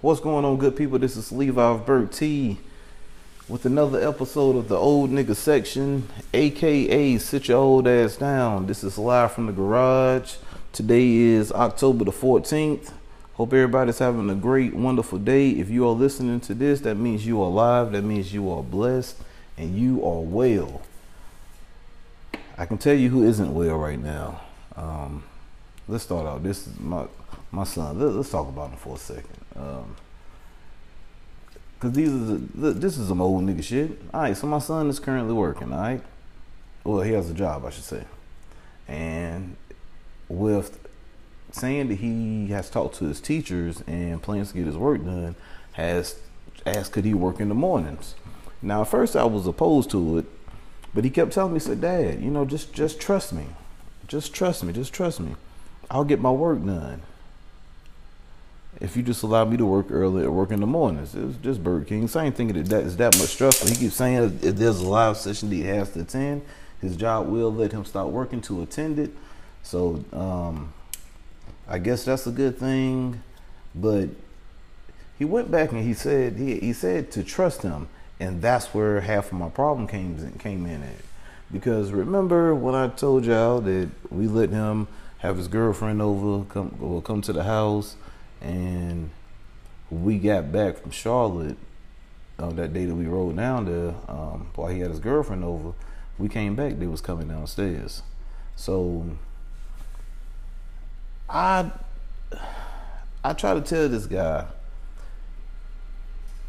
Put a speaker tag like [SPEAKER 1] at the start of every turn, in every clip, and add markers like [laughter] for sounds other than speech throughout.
[SPEAKER 1] What's going on, good people? This is Levi Burt T with another episode of the Old Nigga Section, aka Sit Your Old Ass Down. This is live from the garage. Today is October the 14th. Hope everybody's having a great, wonderful day. If you are listening to this, that means you are alive, that means you are blessed, and you are well. I can tell you who isn't well right now. Um, let's start out. This is my my son. Let, us talk about him for a second. Um, Cause these the, this is some old nigga shit. All right, so my son is currently working. All right, well he has a job, I should say, and with saying that he has talked to his teachers and plans to get his work done, has asked could he work in the mornings. Now at first I was opposed to it, but he kept telling me, said, Dad, you know, just just trust me, just trust me, just trust me. I'll get my work done if you just allow me to work early or work in the mornings. It was just Burger King. Same thing that that is that much stressful. He keeps saying if there's a live session that he has to attend, his job will let him start working to attend it. So um, I guess that's a good thing. But he went back and he said he, he said to trust him, and that's where half of my problem came came in at. Because remember when I told y'all that we let him have his girlfriend over, come come to the house and we got back from Charlotte on uh, that day that we rode down there um, while he had his girlfriend over. We came back, they was coming downstairs. So I I try to tell this guy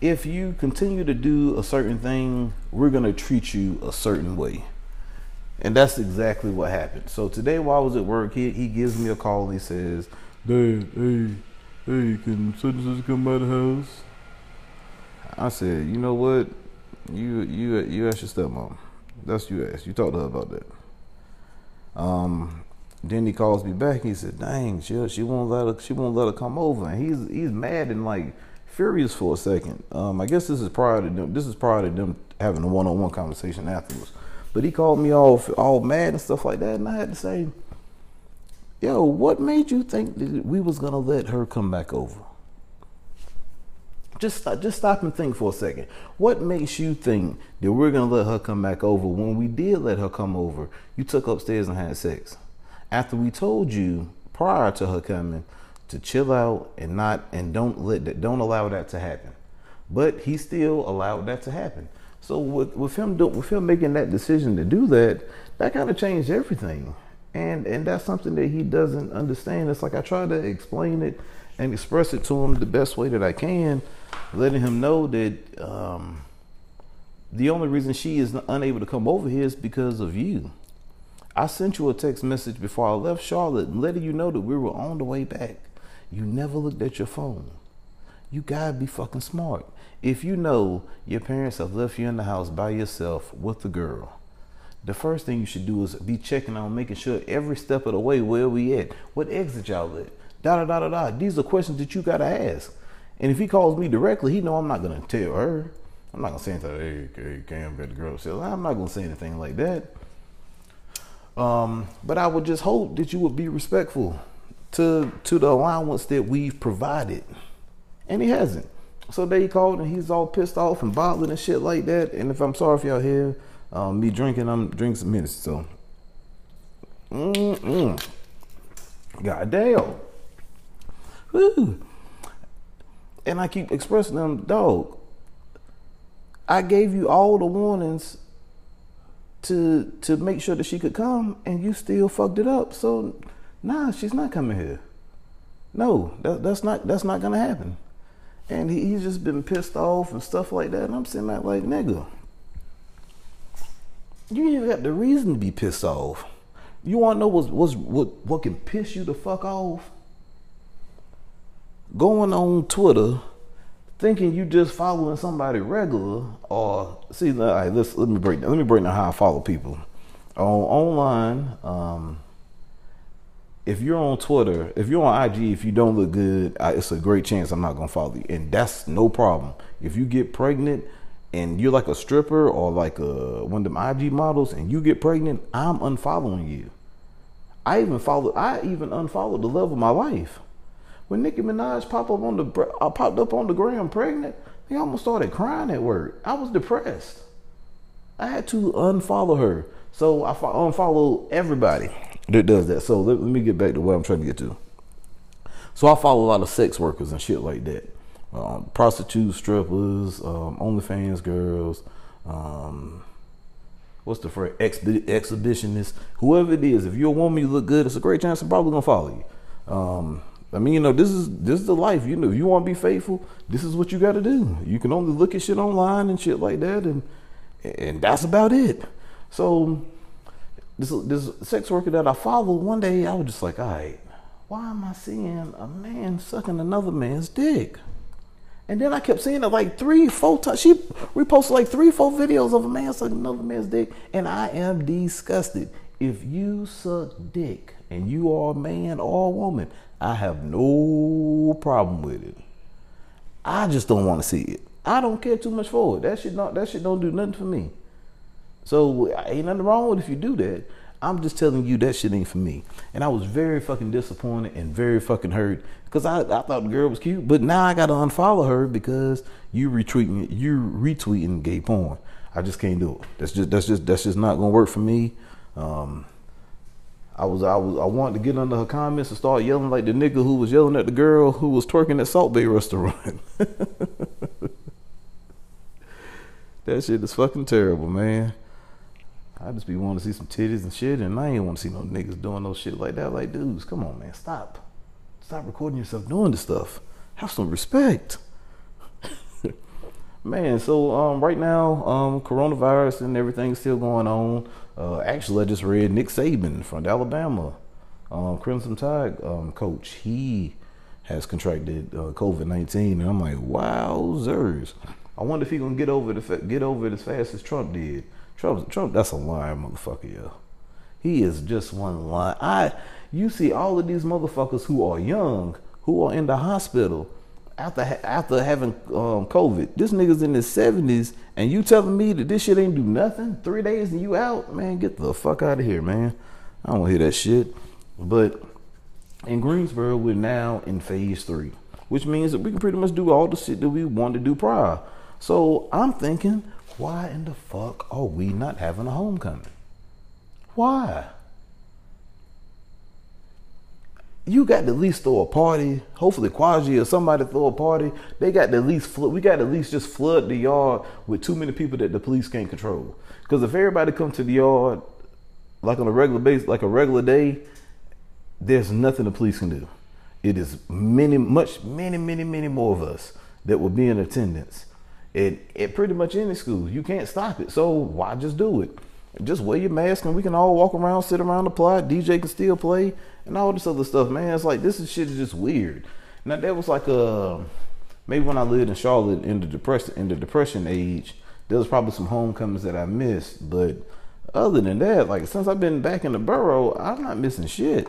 [SPEAKER 1] if you continue to do a certain thing, we're gonna treat you a certain way. And that's exactly what happened. So today while I was at work, he he gives me a call and he says, Dad, hey, hey, can such and come by the house? I said, you know what? You you you ask your stepmom. That's you ask. You talk to her about that. Um, then he calls me back. He said, "Dang, she she won't let her she won't let her come over." And he's he's mad and like furious for a second. Um, I guess this is prior to them. This is prior to them having a one on one conversation afterwards. But he called me all all mad and stuff like that, and I had to say, yo, what made you think that we was gonna let her come back over? Just just stop and think for a second. What makes you think that we're gonna let her come back over when we did let her come over? You took upstairs and had sex after we told you prior to her coming to chill out and not and don't let that don't allow that to happen. But he still allowed that to happen. So with with him do, with him making that decision to do that, that kind of changed everything and and that's something that he doesn't understand. It's like I try to explain it and express it to him the best way that I can, letting him know that um, the only reason she is unable to come over here is because of you. I sent you a text message before I left Charlotte, letting you know that we were on the way back. You never looked at your phone. You gotta be fucking smart. If you know your parents have left you in the house by yourself with the girl, the first thing you should do is be checking on making sure every step of the way where we at, what exit y'all at, da da da da da. These are questions that you gotta ask. And if he calls me directly, he know I'm not gonna tell her. I'm not gonna say anything. Hey, hey Cam, got the girl. I'm not gonna say anything like that. Um, but I would just hope that you would be respectful to to the allowance that we've provided, and he hasn't. So they called and he's all pissed off and bottling and shit like that. And if I'm sorry if y'all hear um, me drinking, I'm drinking some minutes. So, mm-mm. God damn. Woo. And I keep expressing them, dog. I gave you all the warnings to to make sure that she could come, and you still fucked it up. So, nah, she's not coming here. No, that, that's not that's not gonna happen. And he, he's just been pissed off and stuff like that. And I'm sitting there like, nigga, you ain't got the reason to be pissed off. You wanna know what's, what's, what what can piss you the fuck off? Going on Twitter, thinking you just following somebody regular, or see, all right, let's let me break. Let me break down how I follow people. On online, um, if you're on Twitter, if you're on IG, if you don't look good, it's a great chance I'm not gonna follow you, and that's no problem. If you get pregnant and you're like a stripper or like a one of them IG models and you get pregnant, I'm unfollowing you. I even follow I even unfollowed the love of my life. When Nicki Minaj popped up on the I uh, popped up on the gram pregnant, I almost started crying at work. I was depressed. I had to unfollow her. So I unfollow everybody that does that. So let, let me get back to what I'm trying to get to. So I follow a lot of sex workers and shit like that. Um, prostitutes, strippers, um, OnlyFans girls, um, what's the phrase? Exhi- exhibitionist, whoever it is. If you're a woman, you look good. It's a great chance I'm probably gonna follow you. Um, I mean, you know, this is this is the life. You know, if you want to be faithful, this is what you got to do. You can only look at shit online and shit like that, and and that's about it. So this this sex worker that I followed one day, I was just like, all right, why am I seeing a man sucking another man's dick? And then I kept seeing it like three, four times. She reposted like three, four videos of a man sucking another man's dick, and I am disgusted. If you suck dick and you are a man or a woman, I have no problem with it. I just don't want to see it. I don't care too much for it. That shit not that shit don't do nothing for me. So ain't nothing wrong with if you do that. I'm just telling you that shit ain't for me. And I was very fucking disappointed and very fucking hurt because I, I thought the girl was cute, but now I gotta unfollow her because you retweeting you retweeting gay porn. I just can't do it. That's just that's just that's just not gonna work for me. Um, I was I was I wanted to get under her comments and start yelling like the nigga who was yelling at the girl who was twerking at Salt Bae restaurant. [laughs] that shit is fucking terrible, man. I just be wanting to see some titties and shit, and I ain't want to see no niggas doing no shit like that. Like, dudes, come on, man, stop, stop recording yourself doing this stuff. Have some respect, [laughs] man. So, um, right now, um, coronavirus and everything still going on. Uh, actually, I just read Nick Saban from Alabama, um, Crimson Tide um, coach. He has contracted uh, COVID nineteen, and I'm like, wowzers. I wonder if he gonna get over the get over it as fast as Trump did. Trump, Trump, that's a lying motherfucker, yo. He is just one lie. I, you see all of these motherfuckers who are young, who are in the hospital after after having um, COVID. This nigga's in his seventies, and you telling me that this shit ain't do nothing? Three days and you out, man? Get the fuck out of here, man. I don't hear that shit. But in Greensboro, we're now in phase three, which means that we can pretty much do all the shit that we wanted to do prior. So I'm thinking, why in the fuck are we not having a homecoming? Why? You got to at least throw a party. Hopefully, Quasi or somebody throw a party. They got to at least flood. We got to at least just flood the yard with too many people that the police can't control. Because if everybody come to the yard like on a regular base, like a regular day, there's nothing the police can do. It is many, much, many, many, many more of us that will be in attendance it it pretty much any school. You can't stop it. So why just do it? Just wear your mask and we can all walk around, sit around the plot. DJ can still play and all this other stuff, man. It's like this is shit is just weird. Now that was like uh maybe when I lived in Charlotte in the depression in the depression age, there was probably some homecomings that I missed. But other than that, like since I've been back in the borough, I'm not missing shit.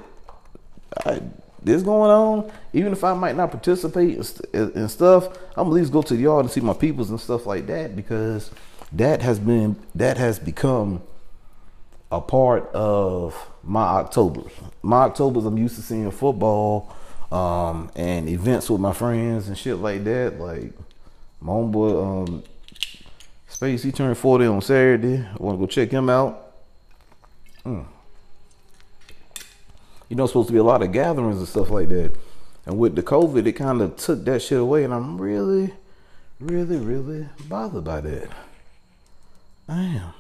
[SPEAKER 1] I this going on, even if I might not participate in, stuff, I'm at least go to the yard and see my peoples and stuff like that because that has been that has become a part of my October. My Octobers, I'm used to seeing football um, and events with my friends and shit like that. Like my homeboy um, Space, he turned 40 on Saturday. I want to go check him out. Mm you know, supposed to be a lot of gatherings and stuff like that. And with the COVID, it kind of took that shit away, and I'm really, really, really bothered by that. Damn.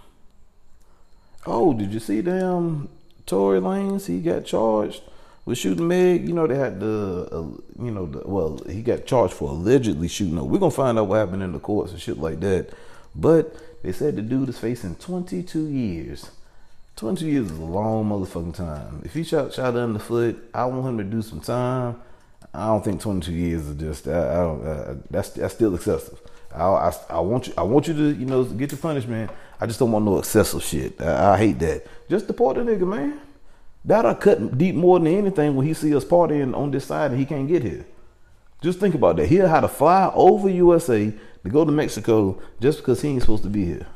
[SPEAKER 1] Oh, did you see damn Tory Lanez? He got charged with shooting Meg. You know, they had the, uh, you know, the, well, he got charged for allegedly shooting her. We're going to find out what happened in the courts and shit like that. But they said the dude is facing 22 years 22 years is a long motherfucking time. If he shot shot in the foot, I want him to do some time. I don't think 22 years is just I, I don't, uh, that's that's still excessive. I, I, I, want you I want you to you know get your punishment. I just don't want no excessive shit. I, I hate that. Just deport the nigga, man. That'll cut deep more than anything when he see us partying on this side and he can't get here. Just think about that. He'll have to fly over USA to go to Mexico just because he ain't supposed to be here.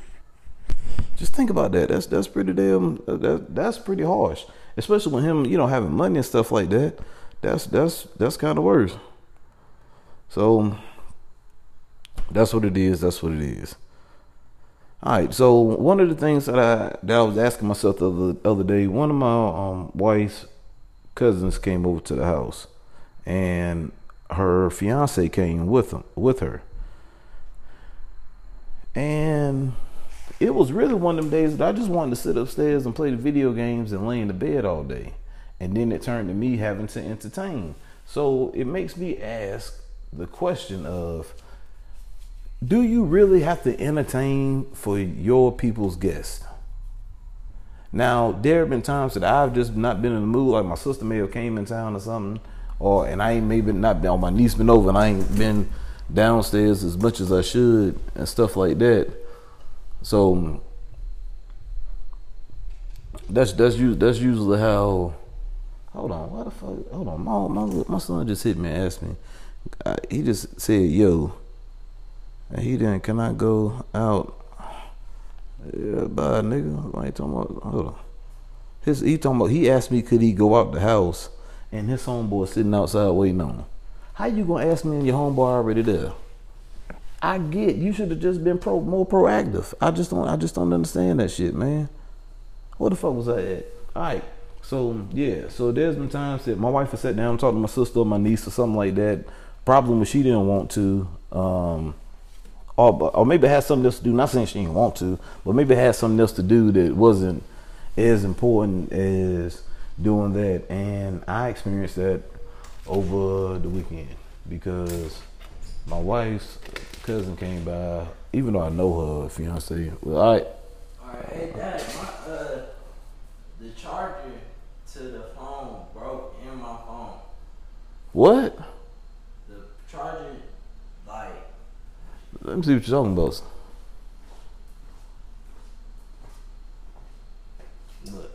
[SPEAKER 1] Just think about that. That's that's pretty damn. That, that's pretty harsh, especially when him, you know, having money and stuff like that. that's that's that's kind of worse. So that's what it is. That's what it is. All right. So one of the things that I that I was asking myself the other, other day, one of my um, wife's cousins came over to the house, and her fiance came with him with her, and it was really one of them days that I just wanted to sit upstairs and play the video games and lay in the bed all day, and then it turned to me having to entertain. So it makes me ask the question of do you really have to entertain for your people's guests? Now, there have been times that I've just not been in the mood, like my sister may have came in town or something, or and I ain't maybe not been, or my niece been over and I ain't been downstairs as much as I should and stuff like that. So that's that's that's usually how. Hold on, what the fuck? Hold on, my my, my son just hit me and asked me. Uh, he just said, "Yo." And he didn't. Can I go out? Yeah, bye, nigga. I ain't talking about. Hold on. His he talking about. He asked me could he go out the house, and his homeboy sitting outside waiting on him. How you gonna ask me and your homeboy already there? I get you should have just been pro more proactive. I just don't. I just don't understand that shit, man. What the fuck was I at? All right. So yeah. So there's been times that my wife has sat down and talked to my sister or my niece or something like that. Problem was she didn't want to. Um, or, or maybe it had something else to do. Not saying she didn't want to, but maybe it had something else to do that wasn't as important as doing that. And I experienced that over the weekend because my wife's cousin came by, even though I know her fiance. Well,
[SPEAKER 2] all right. All right, hey Dad, my uh, the charger to the phone broke in my phone.
[SPEAKER 1] What? The charger, like.
[SPEAKER 2] Let
[SPEAKER 1] me see what you're talking about. Look.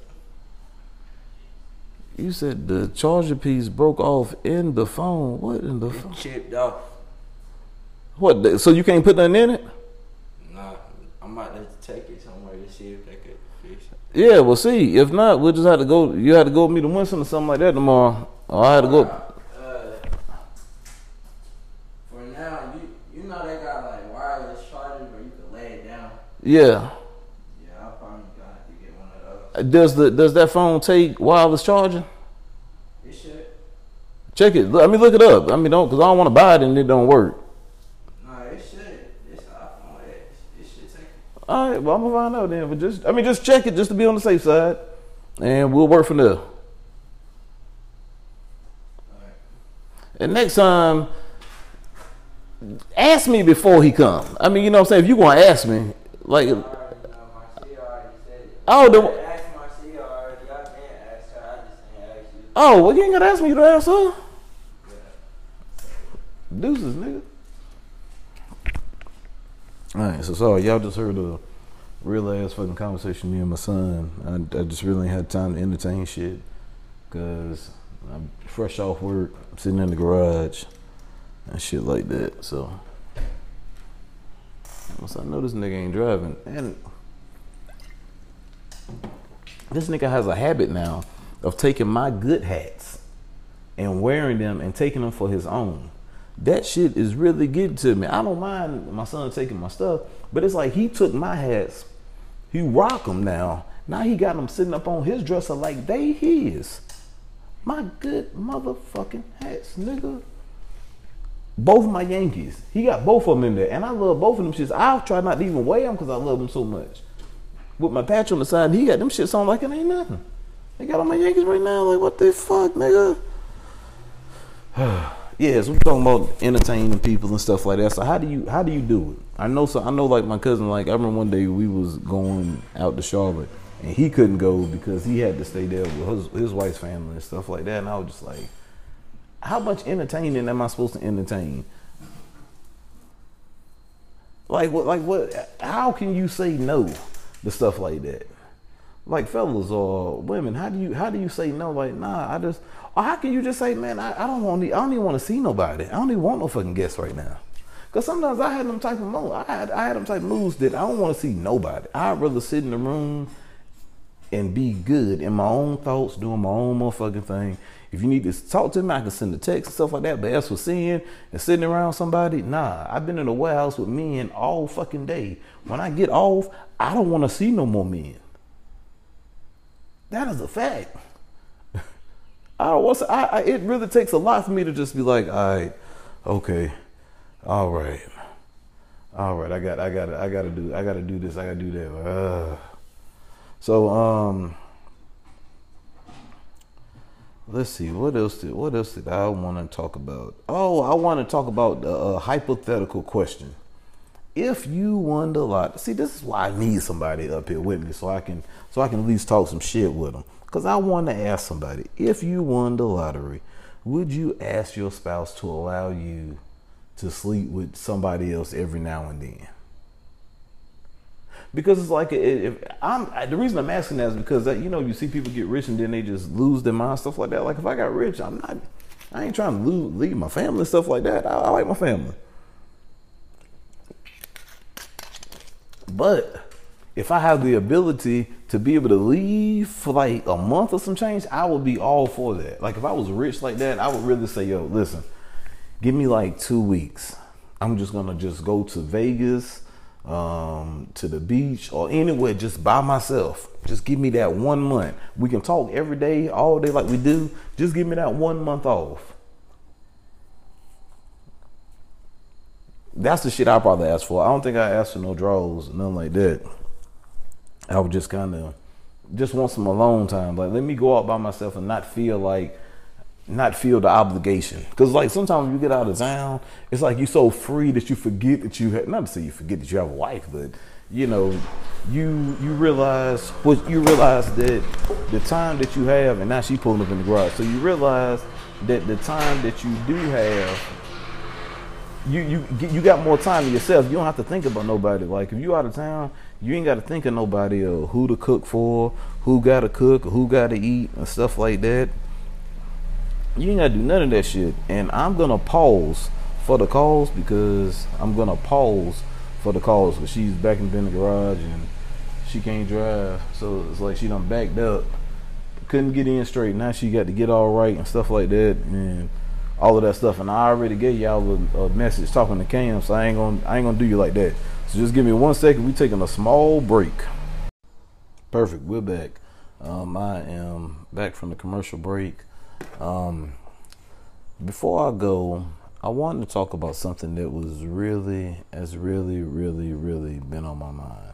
[SPEAKER 1] You said the charger piece broke off in the phone. What in the phone?
[SPEAKER 2] Chipped off.
[SPEAKER 1] What? So you can't put nothing in it?
[SPEAKER 2] Nah, I'm about to take it somewhere to see if they could fix it.
[SPEAKER 1] Yeah, well, see, if not, we'll just have to go. You have to go meet a Winston or something like that tomorrow. Or I had to go.
[SPEAKER 2] Uh, for now, you you know they got like wireless chargers where you can lay it down.
[SPEAKER 1] Yeah.
[SPEAKER 2] Yeah, I probably gonna have to get one of those.
[SPEAKER 1] Does the does that phone take wireless charging?
[SPEAKER 2] It should.
[SPEAKER 1] Check it. I mean, look it up. I mean, don't because I don't want to buy it and it don't work.
[SPEAKER 2] No, it should. It's iPhone X. It should take.
[SPEAKER 1] All right. Well, I'm gonna find out then. But just, I mean, just check it just to be on the safe side, and we'll work from there. And next time, ask me before he come. I mean, you know what I'm saying? If you to ask me, like,
[SPEAKER 2] oh, the.
[SPEAKER 1] Oh, well, you ain't gotta ask me to ask her. Deuces, nigga. All right, so sorry, y'all just heard a real ass fucking conversation me and my son. I, I just really had time to entertain shit because I'm fresh off work, I'm sitting in the garage and shit like that. So once I know this nigga ain't driving, and this nigga has a habit now of taking my good hats and wearing them and taking them for his own. That shit is really getting to me. I don't mind my son taking my stuff, but it's like he took my hats, he rock them now. Now he got them sitting up on his dresser like they his. My good motherfucking hats, nigga both my Yankees. He got both of them in there, and I love both of them shits. I'll try not to even wear them because I love them so much. With my patch on the side, he got them shits on like it ain't nothing. They got all my Yankees right now, like what the fuck, nigga. [sighs] [sighs] [sighs] yeah, so we're talking about entertaining people and stuff like that. So how do you how do you do it? I know so I know like my cousin, like I remember one day we was going out to Charlotte and he couldn't go because he had to stay there with his, his wife's family and stuff like that. And I was just like, how much entertaining am I supposed to entertain? Like what? Like what? How can you say no to stuff like that? Like fellas or women, how do you how do you say no? Like nah, I just. Or how can you just say, man, I, I don't want, I don't even want to see nobody. I don't even want no fucking guests right now. Cause sometimes I had them type of moods. I had I had them type of moods that I don't want to see nobody. I'd rather sit in the room and be good in my own thoughts, doing my own motherfucking thing, If you need to talk to me, I can send a text and stuff like that. But as for seeing and sitting around somebody, nah. I've been in a warehouse with men all fucking day. When I get off, I don't want to see no more men. That is a fact. I want. I, I, it really takes a lot for me to just be like, all right, okay, all right, all right. I got, I got, I got to do, I got to do this. I got to do that. Uh. So, um, let's see. What else did, what else did I want to talk about? Oh, I want to talk about a hypothetical question. If you won the lot, see, this is why I need somebody up here with me, so I can, so I can at least talk some shit with them. Cause I want to ask somebody, if you won the lottery, would you ask your spouse to allow you to sleep with somebody else every now and then? because it's like if I'm the reason I'm asking that is because that, you know you see people get rich and then they just lose their mind stuff like that. Like if I got rich, I'm not. I ain't trying to lose, leave my family stuff like that. I, I like my family, but if I have the ability to be able to leave for like a month or some change, I would be all for that. Like if I was rich like that, I would really say, yo, listen, give me like two weeks. I'm just gonna just go to Vegas um, to the beach or anywhere just by myself. Just give me that one month. We can talk every day, all day like we do. Just give me that one month off. That's the shit I probably ask for. I don't think I asked for no draws, nothing like that. I would just kind of just want some alone time. Like let me go out by myself and not feel like not feel the obligation. Because like sometimes when you get out of town, it's like you're so free that you forget that you have not to say you forget that you have a wife, but you know, you you realize what you realize that the time that you have, and now she's pulling up in the garage. So you realize that the time that you do have, you you you got more time to yourself. You don't have to think about nobody. Like if you out of town, you ain't got to think of nobody or who to cook for, who got to cook, who got to eat, and stuff like that. You ain't gotta do none of that shit. And I'm gonna pause for the calls because I'm gonna pause for the calls because she's back in the garage and she can't drive. So it's like she done backed up. Couldn't get in straight. Now she got to get all right and stuff like that and all of that stuff. And I already gave y'all a, a message talking to Cam, so I ain't gonna I ain't gonna do you like that. So just give me one second. We taking a small break. Perfect. We're back. Um, I am back from the commercial break. Um, before I go, I wanted to talk about something that was really, has really, really, really been on my mind.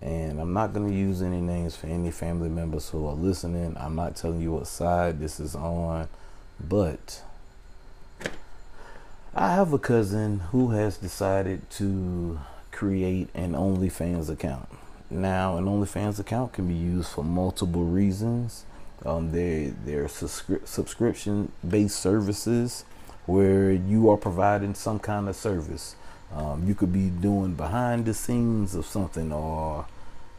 [SPEAKER 1] And I'm not going to use any names for any family members who are listening. I'm not telling you what side this is on, but I have a cousin who has decided to create an OnlyFans account. Now, an OnlyFans account can be used for multiple reasons. Um, they they're subscri- subscription based services where you are providing some kind of service. Um, you could be doing behind the scenes of something or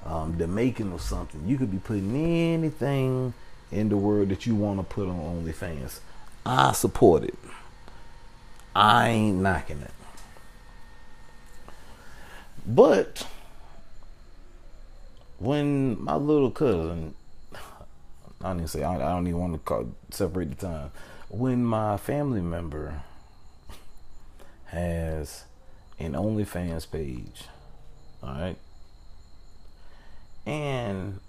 [SPEAKER 1] um, the making of something. You could be putting anything in the world that you want to put on OnlyFans. I support it. I ain't knocking it. But when my little cousin I don't even say I, don't even want to call, separate the time. When my family member has an OnlyFans page, all right, and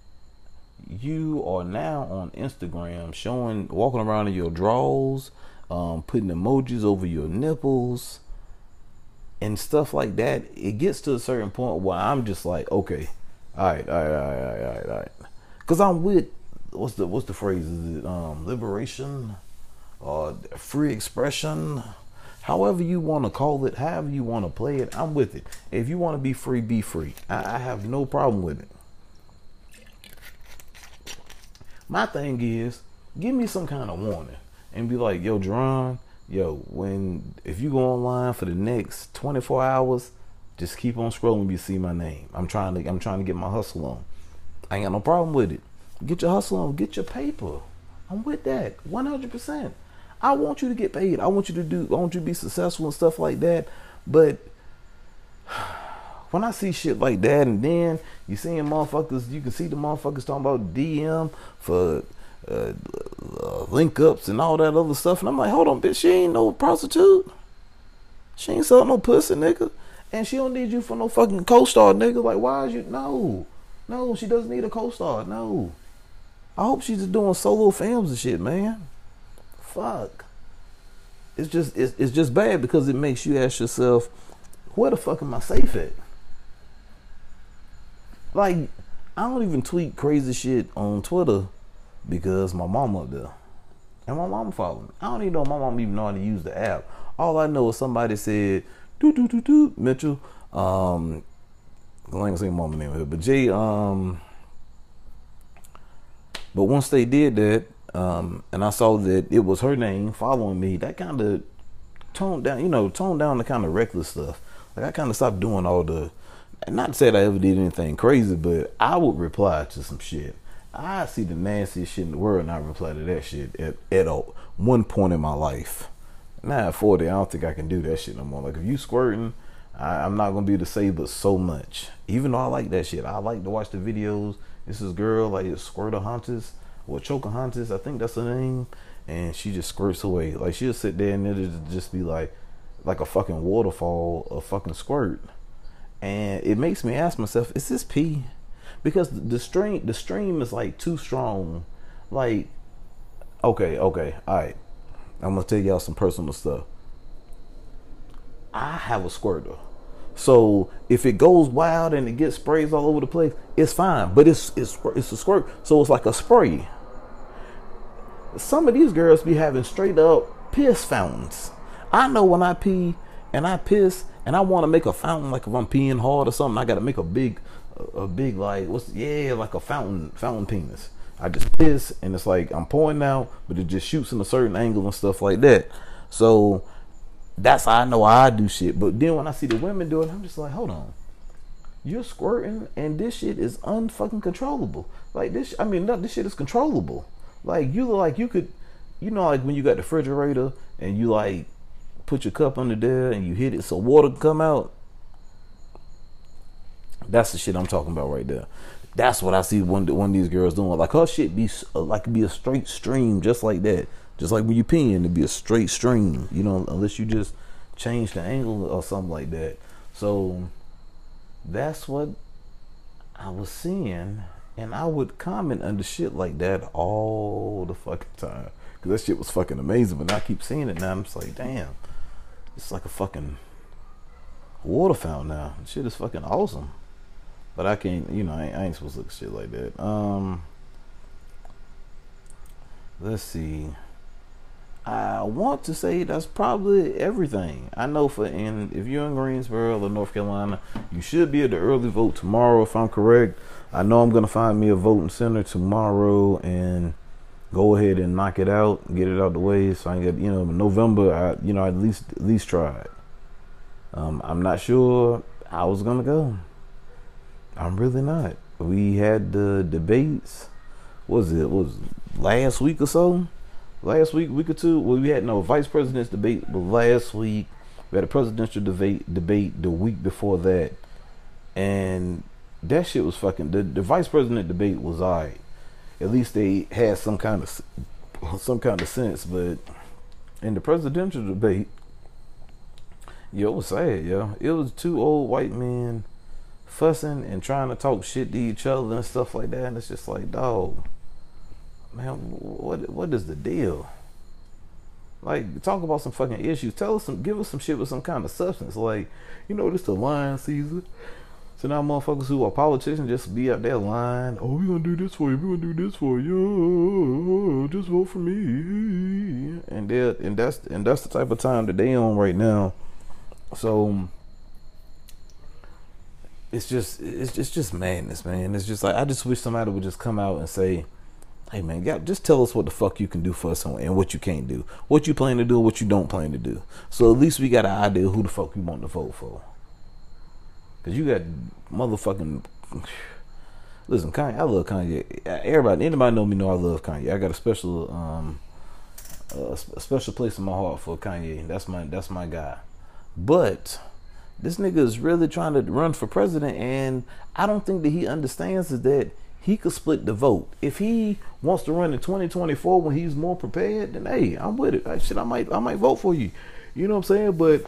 [SPEAKER 1] you are now on Instagram showing walking around in your drawers, um, putting emojis over your nipples and stuff like that, it gets to a certain point where I'm just like, okay, all right, all right, all right, all right, all right, because I'm with what's the what's the phrase? Is it um, liberation or free expression? However you want to call it, however you want to play it, I'm with it. If you want to be free, be free. I, I have no problem with it. My thing is, give me some kind of warning and be like, yo, Jerron, yo, when if you go online for the next 24 hours, just keep on scrolling. You see my name. I'm trying to I'm trying to get my hustle on. I ain't got no problem with it. Get your hustle on. Get your paper. I'm with that. 100%. I want you to get paid. I want you to do, I want you to be successful and stuff like that. But [sighs] when I see shit like that, and then you seeing motherfuckers, you can see the motherfuckers talking about DM for uh, link ups and all that other stuff. And I'm like, hold on, bitch, she ain't no prostitute. She ain't selling no pussy, nigga. And she don't need you for no fucking co-star, nigga. Like, why is you? No, no, she doesn't need a co-star. No. I hope she's just doing solo films and shit, man. Fuck. It's just it's, it's just bad because it makes you ask yourself, where the fuck am I safe at? Like, I don't even tweet crazy shit on Twitter because my mom up there. And my mom following me. I don't even know my mom even know how to use the app. All I know is somebody said, doo doo doo doo, Mitchell. Um, I ain't gonna say mama name here, but Jay, um, but once they did that, um, and I saw that it was her name following me, that kind of toned down, you know, toned down the kind of reckless stuff. Like I kind of stopped doing all the, not to say that I ever did anything crazy, but I would reply to some shit. I see the nastiest shit in the world, and I reply to that shit at at a, one point in my life. Now at forty, I don't think I can do that shit no more. Like if you squirting, I, I'm not gonna be able to say but so much. Even though I like that shit, I like to watch the videos. This is girl like Squirtahontas or Chocahontas, I think that's her name, and she just squirts away. Like she'll sit there and it'll just be like like a fucking waterfall of fucking squirt. And it makes me ask myself, is this pee? Because the stream the stream is like too strong. Like okay, okay, alright. I'm gonna tell y'all some personal stuff. I have a squirter. So if it goes wild and it gets sprays all over the place, it's fine. But it's it's it's a squirt, so it's like a spray. Some of these girls be having straight up piss fountains. I know when I pee and I piss and I want to make a fountain, like if I'm peeing hard or something, I got to make a big, a big like what's yeah, like a fountain, fountain penis. I just piss and it's like I'm pouring out, but it just shoots in a certain angle and stuff like that. So that's how I know I do shit. But then when I see the women do it, I'm just like, hold on. You're squirting and this shit is unfucking controllable. Like this I mean this shit is controllable. Like you look like you could you know like when you got the refrigerator and you like put your cup under there and you hit it so water come out. That's the shit I'm talking about right there. That's what I see one one of these girls doing. Like her shit be uh, like be a straight stream just like that. Just like when you peeing, it'd be a straight stream. You know, unless you just change the angle or something like that. So that's what I was seeing, and I would comment under shit like that all the fucking time because that shit was fucking amazing. But I keep seeing it now. I'm just like, damn, it's like a fucking water fountain now. Shit is fucking awesome. But I can't, you know, I ain't, I ain't supposed to look shit like that. Um, let's see. I want to say that's probably everything. I know for in if you're in Greensboro or North Carolina, you should be at the early vote tomorrow if I'm correct. I know I'm gonna find me a voting center tomorrow and go ahead and knock it out, get it out the way so I can get you know November I you know at least at least try it. Um, I'm not sure I was gonna go. I'm really not. We had the debates. Was it? Was last week or so? last week, week or two. Well, we had no vice president's debate, but last week we had a presidential debate debate the week before that, and that shit was fucking. The, the vice president debate was alright. At least they had some kind of some kind of sense, but in the presidential debate, yo, it was sad, yo. It was two old white men fussing and trying to talk shit to each other and stuff like that, and it's just like, dog man, what what is the deal? Like, talk about some fucking issues. Tell us some, give us some shit with some kind of substance. Like, you know, this the line season. So now motherfuckers who are politicians just be up there lying. Oh, we gonna do this for you. We gonna do this for you. Just vote for me. And that and that's and that's the type of time that they on right now. So it's just it's just, it's just madness, man. It's just like I just wish somebody would just come out and say hey man, just tell us what the fuck you can do for us and what you can't do, what you plan to do, what you don't plan to do. So at least we got an idea who the fuck you want to vote for. Cause you got motherfucking. Listen, Kanye, I love Kanye. Everybody, anybody know me know I love Kanye. I got a special, um, a special place in my heart for Kanye. That's my, that's my guy. But this nigga is really trying to run for president, and I don't think that he understands is that he could split the vote. If he wants to run in 2024 when he's more prepared, then hey, I'm with it. I, shit, I might I might vote for you. You know what I'm saying? But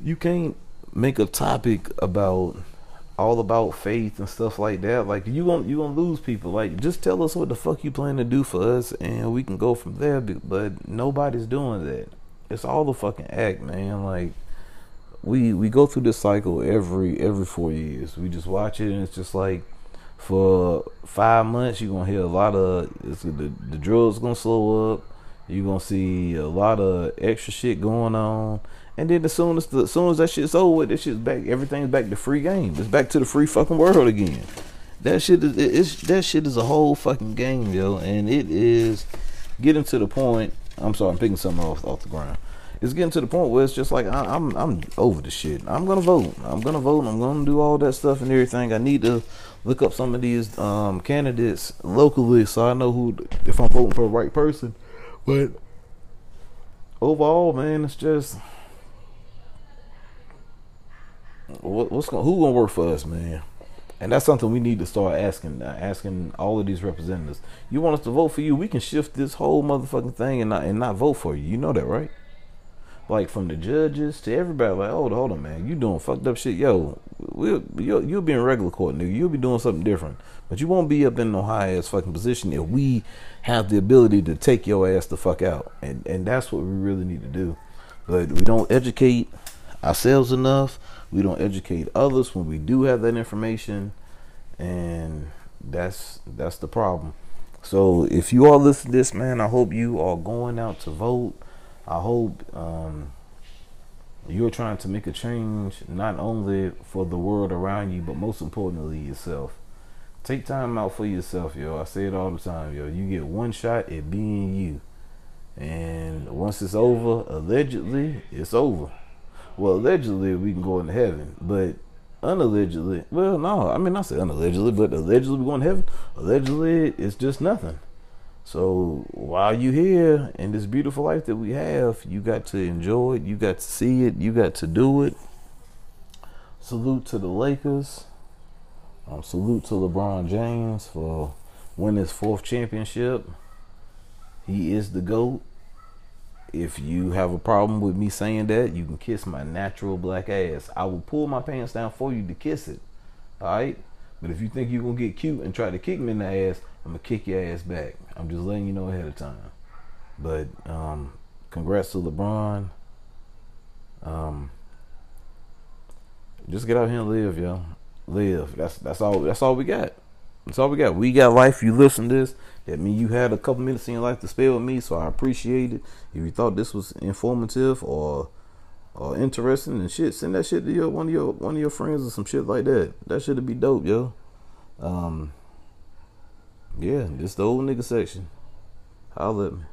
[SPEAKER 1] you can't make a topic about all about faith and stuff like that. Like you gonna you gonna lose people. Like just tell us what the fuck you plan to do for us, and we can go from there. But nobody's doing that. It's all the fucking act, man. Like we we go through this cycle every every four years. We just watch it, and it's just like for five months you're gonna hear a lot of the the drugs gonna slow up. You're gonna see a lot of extra shit going on. And then as soon as the as soon as that shit's over, that shit's back. Everything's back to free game. It's back to the free fucking world again. That shit is it's that shit is a whole fucking game, yo. And it is getting to the point. I'm sorry, I'm picking something off off the ground. It's getting to the point where it's just like I, I'm I'm over the shit. I'm gonna vote. I'm gonna vote. I'm gonna do all that stuff and everything. I need to look up some of these um, candidates locally so I know who if I'm voting for the right person. But overall, man, it's just what, what's going who gonna work for us, man? And that's something we need to start asking, asking all of these representatives. You want us to vote for you? We can shift this whole motherfucking thing and not and not vote for you. You know that, right? Like from the judges to everybody, like, hold, hold on, man, you doing fucked up shit, yo. We'll, you'll, you'll be in regular court, nigga. You'll be doing something different, but you won't be up in no high ass fucking position if we have the ability to take your ass the fuck out, and and that's what we really need to do. But we don't educate ourselves enough we don't educate others when we do have that information and that's that's the problem so if you all listen to this man i hope you are going out to vote i hope um, you're trying to make a change not only for the world around you but most importantly yourself. Take time out for yourself yo. I say it all the time yo. You get one shot at being you. And once it's over allegedly it's over. Well, allegedly we can go into heaven, but unallegedly, well, no, I mean, I say unallegedly, but allegedly we going to heaven. Allegedly, it's just nothing. So while you here in this beautiful life that we have, you got to enjoy it. You got to see it. You got to do it. Salute to the Lakers. Um, salute to LeBron James for winning his fourth championship. He is the GOAT. If you have a problem with me saying that, you can kiss my natural black ass. I will pull my pants down for you to kiss it. Alright? But if you think you're gonna get cute and try to kick me in the ass, I'm gonna kick your ass back. I'm just letting you know ahead of time. But um, congrats to LeBron. Um, just get out here and live, yo. Live. That's that's all. That's all we got. That's all we got. We got life. You listen to this. That mean you had a couple minutes in your life to spend with me, so I appreciate it. If you thought this was informative or or interesting and shit, send that shit to your one of your one of your friends or some shit like that. That should be dope, yo. Um, yeah, this the old nigga section. Holla at me.